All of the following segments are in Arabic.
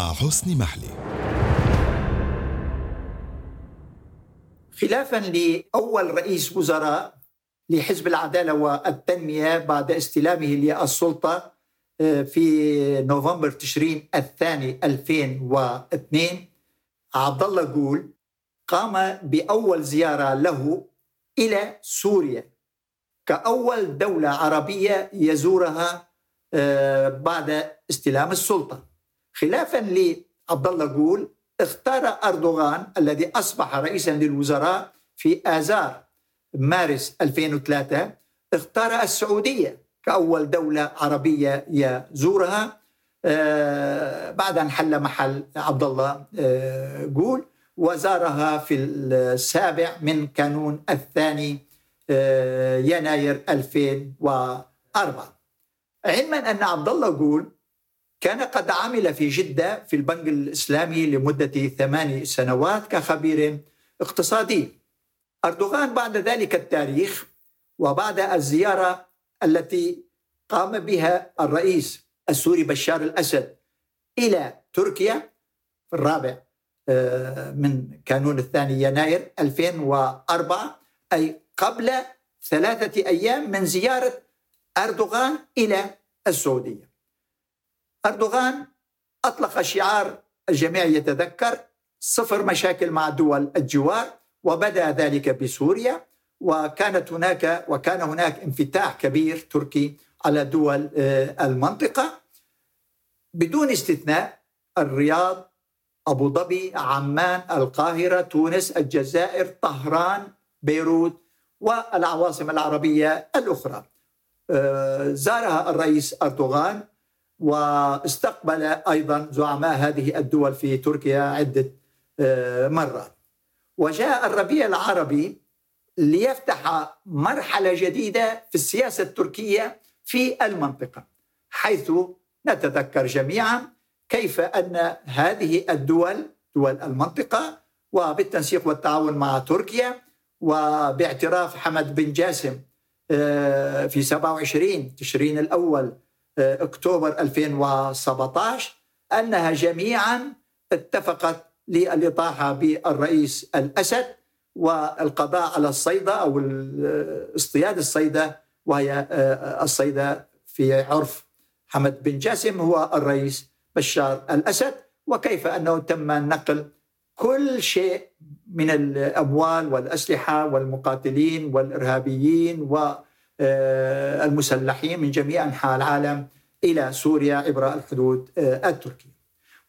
مع حسن محلي. خلافا لأول رئيس وزراء لحزب العدالة والتنمية بعد استلامه للسلطة آه، في نوفمبر تشرين الثاني 2002 عبد الله جول قام بأول زيارة له إلى سوريا. كأول دولة عربية يزورها آه، بعد استلام السلطة. خلافا لعبد الله جول اختار أردوغان الذي أصبح رئيسا للوزراء في آذار مارس 2003 اختار السعودية كأول دولة عربية يزورها. آه، بعد أن حل محل عبد الله آه، جول وزارها في السابع من كانون الثاني آه، يناير 2004 علما أن عبد الله جول كان قد عمل في جدة في البنك الإسلامي لمدة ثماني سنوات كخبير اقتصادي. أردوغان بعد ذلك التاريخ وبعد الزيارة التي قام بها الرئيس السوري بشار الأسد إلى تركيا في الرابع آه، من كانون الثاني يناير 2004 أي قبل ثلاثة أيام من زيارة أردوغان إلى السعودية. أردوغان أطلق شعار الجميع يتذكر صفر مشاكل مع دول الجوار وبدأ ذلك بسوريا وكانت هناك وكان هناك انفتاح كبير تركي على دول آه، المنطقة. بدون استثناء الرياض أبو ظبي عمان القاهرة تونس الجزائر طهران بيروت والعواصم العربية الأخرى. آه، زارها الرئيس أردوغان واستقبل أيضا زعماء هذه الدول في تركيا عدة آه، مرات. وجاء الربيع العربي ليفتح مرحلة جديدة في السياسة التركية في المنطقة حيث نتذكر جميعا كيف أن هذه الدول دول المنطقة وبالتنسيق والتعاون مع تركيا وباعتراف حمد بن جاسم آه، في 27 تشرين الأول أكتوبر 2017 أنها جميعا اتفقت للإطاحة بالرئيس الأسد والقضاء على الصيدة أو اصطياد الصيدة وهي آه، الصيدة في عرف حمد بن جاسم هو الرئيس بشار الأسد. وكيف أنه تم نقل كل شيء من الأموال والأسلحة والمقاتلين والإرهابيين والمسلحين من جميع أنحاء العالم إلى سوريا عبر الحدود آه، التركية.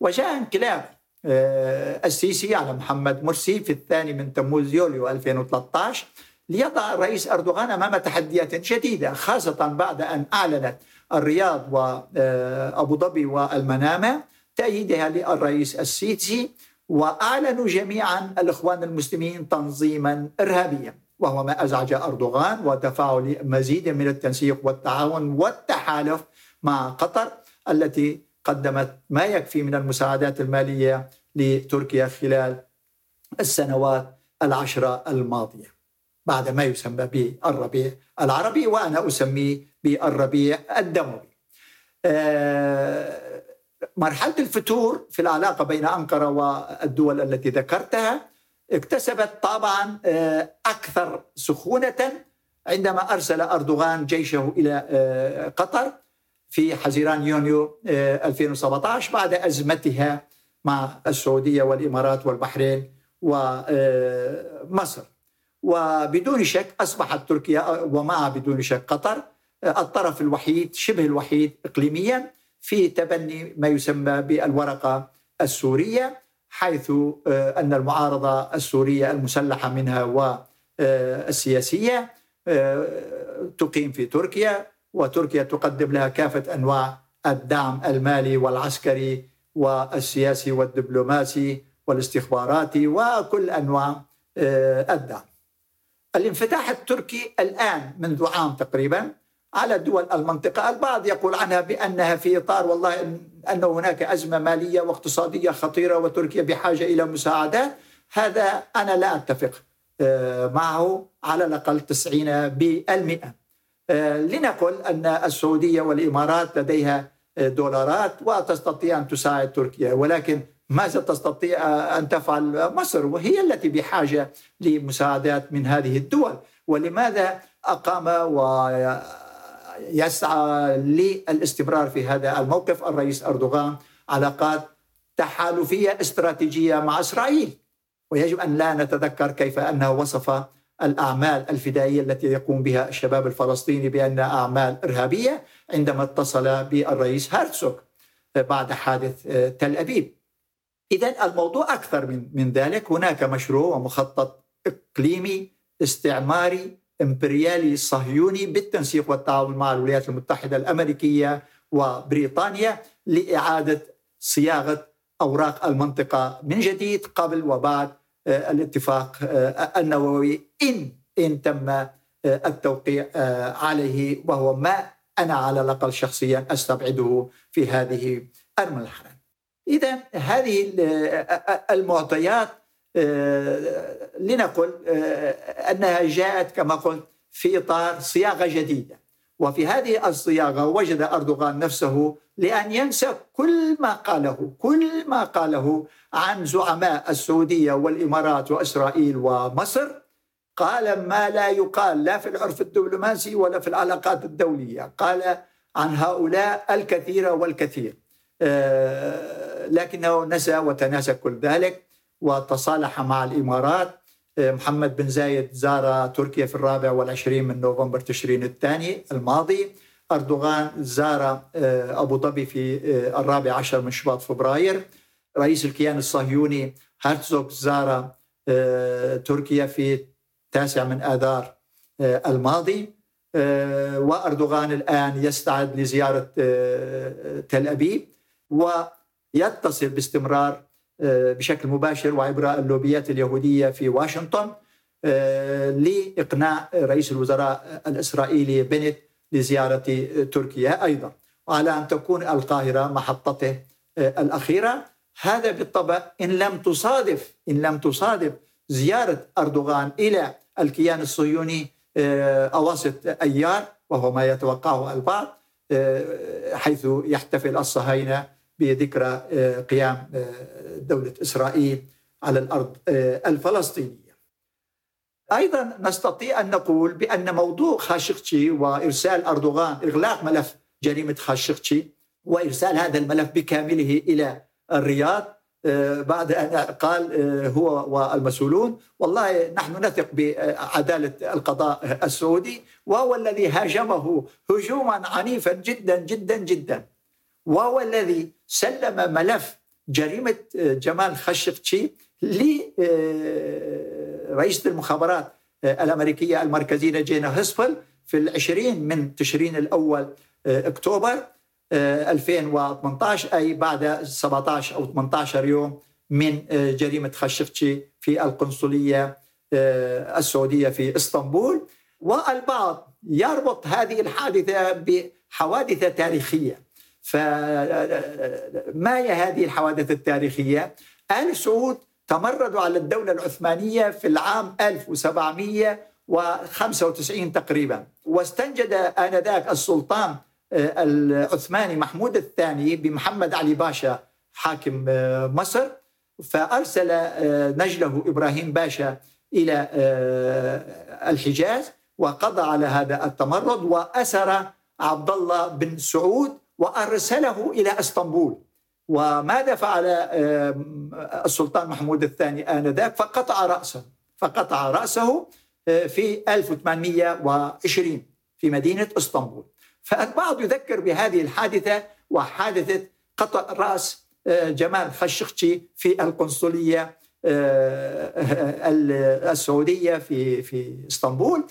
وجاء انقلاب آه، السيسي على محمد مرسي في الثاني من تموز يوليو 2013 ليضع الرئيس أردوغان أمام تحديات جديده خاصة بعد أن أعلنت الرياض وابو ظبي والمنامة تأييدها للرئيس السيسي وأعلنوا جميعا الإخوان المسلمين تنظيما ارهابيا وهو ما أزعج أردوغان ودفعه لمزيد من التنسيق والتعاون والتحالف مع قطر التي قدمت ما يكفي من المساعدات المالية لتركيا خلال السنوات العشره الماضية بعد ما يسمى بالربيع العربي وأنا أسميه بالربيع الدموي. آه، مرحلة الفتور في العلاقة بين أنقرة والدول التي ذكرتها اكتسبت طابعا آه، أكثر سخونة عندما أرسل أردوغان جيشه إلى آه، قطر في حزيران يونيو 2017 بعد أزمتها مع السعودية والإمارات والبحرين ومصر. وبدون شك أصبحت تركيا ومع بدون شك قطر الطرف الوحيد شبه الوحيد اقليميا في تبني ما يسمى بالورقة السورية حيث آه، أن المعارضة السورية المسلحة منها والسياسيه آه، تقيم في تركيا وتركيا تقدم لها كافة أنواع الدعم المالي والعسكري والسياسي والدبلوماسي والاستخباراتي وكل أنواع آه، الدعم. الانفتاح التركي الآن منذ عام تقريبا على دول المنطقة، البعض يقول عنها بأنها في إطار والله ان هناك أزمة مالية واقتصادية خطيرة وتركيا بحاجة إلى مساعدات، هذا أنا لا أتفق آه، معه على الأقل 90% آه، لنقل أن السعودية والإمارات لديها دولارات وتستطيع أن تساعد تركيا ولكن ماذا تستطيع أن تفعل مصر؟ وهي التي بحاجة لمساعدات من هذه الدول. ولماذا أقام ويسعى للاستمرار في هذا الموقف. الرئيس أردوغان علاقات تحالفية استراتيجية مع إسرائيل. ويجب أن لا نتذكر كيف أنه وصف الأعمال الفدائية التي يقوم بها الشباب الفلسطيني بانها أعمال إرهابية عندما اتصل بالرئيس هرتسوغ بعد حادث تل أبيب. إذا الموضوع أكثر من من ذلك، هناك مشروع ومخطط إقليمي استعماري إمبريالي صهيوني بالتنسيق والتعاون مع الولايات المتحدة الأمريكية وبريطانيا لإعادة صياغة أوراق المنطقة من جديد قبل وبعد آه، الاتفاق آه، النووي إن إن تم آه، التوقيع عليه وهو ما أنا على الأقل شخصيا أستبعده في هذه المرحلة. اذا هذه المعطيات لنقل أنها جاءت كما قلت في إطار صياغة جديدة. وفي هذه الصياغة وجد أردوغان نفسه لأن ينسى كل ما قاله كل ما قاله عن زعماء السعودية والإمارات وإسرائيل ومصر. قال ما لا يقال لا في العرف الدبلوماسي ولا في العلاقات الدولية. قال عن هؤلاء الكثير والكثير. آه، لكنه نسى وتناسى كل ذلك. وتصالح مع الإمارات محمد بن زايد زار تركيا في الرابع والعشرين من نوفمبر تشرين الثاني الماضي. أردوغان زار آه، أبو ظبي في آه، الرابع عشر من شباط فبراير. رئيس الكيان الصهيوني هرتزوغ زار آه، تركيا في التاسع من آذار الماضي. وأردوغان الآن يستعد لزيارة تل أبيب ويتصل باستمرار آه، بشكل مباشر وعبر اللوبيات اليهودية في واشنطن آه، لإقناع رئيس الوزراء الإسرائيلي بنت لزيارة تركيا أيضا. وعلى أن تكون القاهرة محطته آه، الأخيرة هذا بالطبع إن لم تصادف إن لم تصادف زيارة أردوغان إلى الكيان الصهيوني أواسط أيار وهو ما يتوقعه البعض حيث يحتفل الصهاينة بذكرى آه، قيام آه، دولة إسرائيل على الأرض آه، الفلسطينية. أيضا نستطيع أن نقول بأن موضوع خاشقتشي وإرسال أردوغان إغلاق ملف جريمة خاشقتشي وإرسال هذا الملف بكامله إلى الرياض بعد أن قال هو والمسؤولون والله نحن نثق بعدالة القضاء السعودي وهو الذي هاجمه هجوما عنيفا جدا جدا جدا. وهو الذي سلم ملف جريمة آه، جمال خاشقجي لرئيسة آه، المخابرات آه، الأمريكية المركزية جينا هيسبل في العشرين من تشرين الأول أكتوبر 2018 أي بعد 17 أو 18 يوم من جريمة خاشقجي في القنصلية السعودية في إسطنبول. والبعض يربط هذه الحادثة بحوادث تاريخية. فما هي هذه الحوادث التاريخية؟ آل سعود تمردوا على الدولة العثمانية في العام 1795 تقريبا واستنجد آنذاك السلطان آه، العثماني محمود الثاني بمحمد علي باشا حاكم آه، مصر فأرسل آه، نجله إبراهيم باشا إلى الحجاز وقضى على هذا التمرد وأسر عبد الله بن سعود وأرسله إلى إسطنبول. وماذا فعل السلطان محمود الثاني آنذاك؟ فقطع رأسه فقطع رأسه آه، في 1820 في مدينة إسطنبول. فالبعض يذكر بهذه الحادثة وحادثة قطع رأس آه، جمال خشقجي في القنصلية آه، السعودية في في إسطنبول.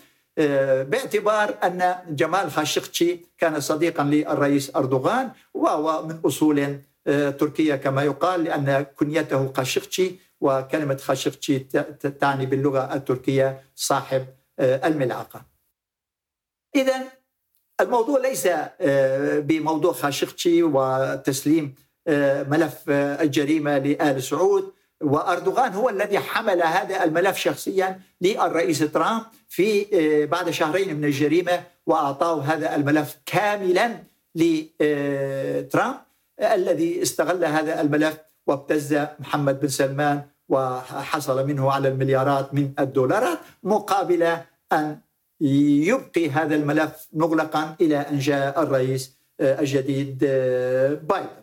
باعتبار أن جمال خاشقجي كان صديقا للرئيس أردوغان وهو من أصول آه، تركية كما يقال لأن كنيته خاشقجي وكلمة خاشقجي تعني باللغة التركية صاحب آه، الملعقة إذا الموضوع ليس بموضوع خاشقجي وتسليم ملف الجريمة لآل سعود. وأردوغان هو الذي حمل هذا الملف شخصيا للرئيس ترامب في آه، بعد شهرين من الجريمة وأعطاه هذا الملف كاملا لترامب الذي استغل هذا الملف وابتز محمد بن سلمان وحصل منه على المليارات من الدولارات مقابل أن يبقي هذا الملف مغلقا إلى أن جاء الرئيس الجديد بايدن.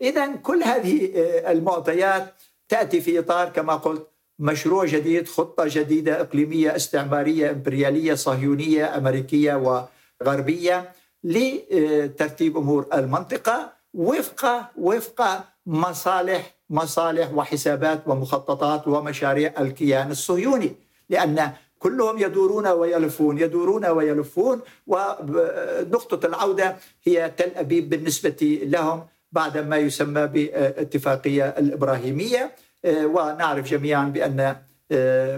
اذا كل هذه المعطيات تأتي في إطار كما قلت مشروع جديد خطة جديدة إقليمية استعمارية إمبريالية صهيونية أمريكية وغربية لترتيب أمور المنطقة وفق وفق مصالح مصالح وحسابات ومخططات ومشاريع الكيان الصهيوني لأن كلهم يدورون ويلفون يدورون ويلفون ونقطة العودة هي تل أبيب بالنسبة لهم بعد ما يسمى باتفاقيه الإبراهيمية. ونعرف جميعا بأن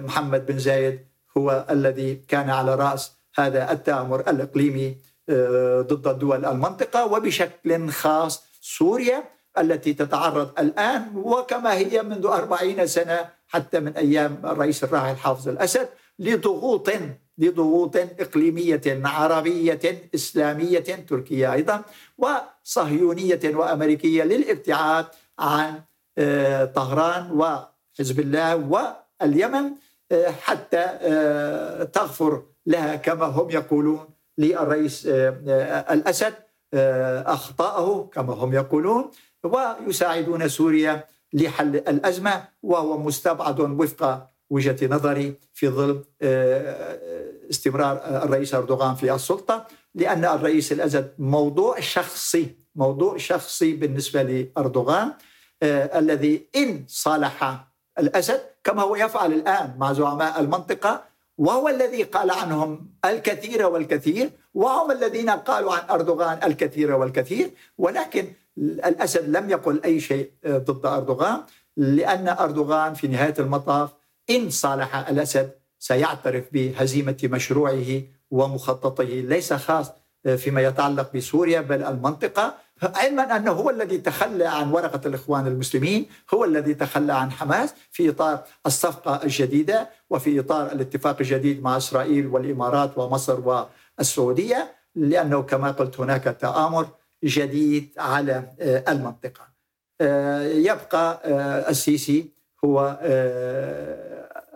محمد بن زايد هو الذي كان على رأس هذا التأمر الإقليمي ضد دول المنطقة وبشكل خاص سوريا التي تتعرض الآن وكما هي منذ أربعين سنة حتى من أيام الرئيس الراحل حافظ الأسد لضغوط لضغوط إقليمية عربية إسلامية تركية أيضا وصهيونية وأمريكية للابتعاد عن آه، طهران وحزب الله واليمن آه، حتى آه، تغفر لها كما هم يقولون للرئيس الأسد أخطاءه كما هم يقولون ويساعدون سوريا لحل الأزمة وهو مستبعد وفق وجهة نظري في ظل آه، استمرار الرئيس أردوغان في السلطة لأن الرئيس الاسد موضوع شخصي موضوع شخصي بالنسبة لأردوغان آه، الذي إن صالح الاسد كما هو يفعل الآن مع زعماء المنطقة وهو الذي قال عنهم الكثير والكثير وهم الذين قالوا عن أردوغان الكثير والكثير ولكن الاسد لم يقل أي شيء آه، ضد أردوغان لأن أردوغان في نهاية المطاف إن صالح الأسد سيعترف بهزيمة مشروعه ومخططه ليس خاص آه، فيما يتعلق بسوريا بل المنطقة علما أنه هو الذي تخلى عن ورقة الإخوان المسلمين، هو الذي تخلى عن حماس في إطار الصفقة الجديدة وفي إطار الاتفاق الجديد مع إسرائيل والإمارات ومصر والسعودية لأنه كما قلت هناك تآمر جديد على آه، المنطقة. آه، يبقى السيسي هو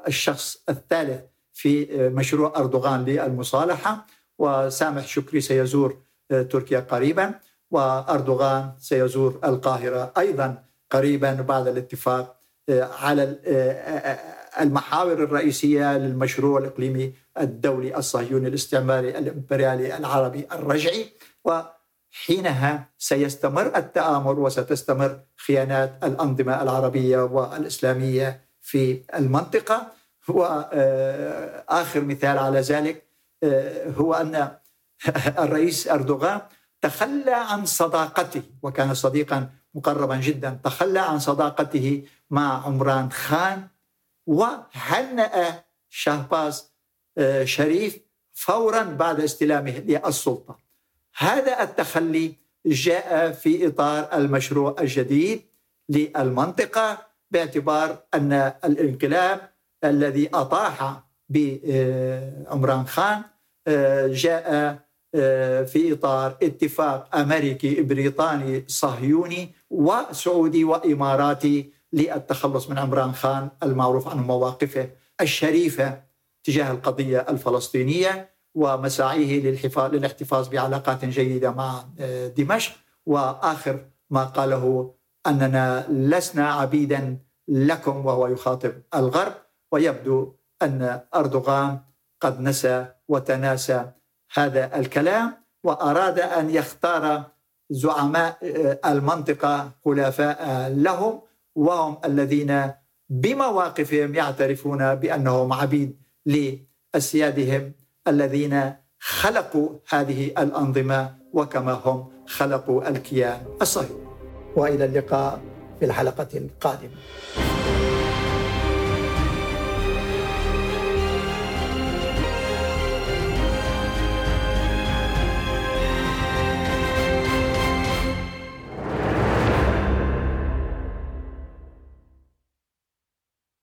الشخص الثالث في مشروع أردوغان للمصالحة. وسامح شكري سيزور تركيا قريبا. وأردوغان سيزور القاهرة أيضا قريبا. بعد الاتفاق على المحاور الرئيسية للمشروع الإقليمي الدولي الصهيوني الاستعماري الإمبريالي العربي الرجعي. و حينها سيستمر التآمر وستستمر خيانات الأنظمة العربية والإسلامية في المنطقة. وآخر مثال على ذلك آه، هو أن الرئيس أردوغان تخلى عن صداقته وكان صديقا مقربا جدا تخلى عن صداقته مع عمران خان. وهنأ شهباز آه، شريف فورا بعد استلامه للسلطة. هذا التخلي جاء في إطار المشروع الجديد للمنطقة باعتبار أن الانقلاب الذي أطاح بعمران خان جاء في إطار اتفاق أمريكي بريطاني صهيوني وسعودي وإماراتي للتخلص من عمران خان المعروف عن مواقفه الشريفة تجاه القضية الفلسطينية. ومساعيه للحفاظ للاحتفاظ بعلاقات جيدة مع آه، دمشق. وآخر ما قاله أننا لسنا عبيدا لكم وهو يخاطب الغرب. ويبدو أن أردوغان قد نسى وتناسى هذا الكلام وأراد أن يختار زعماء آه، المنطقة خلفاء لهم وهم الذين بمواقفهم يعترفون بأنهم عبيد لاسيادهم الذين خلقوا هذه الأنظمة وكما هم خلقوا الكيان الصهيوني. وإلى اللقاء في الحلقة القادمة.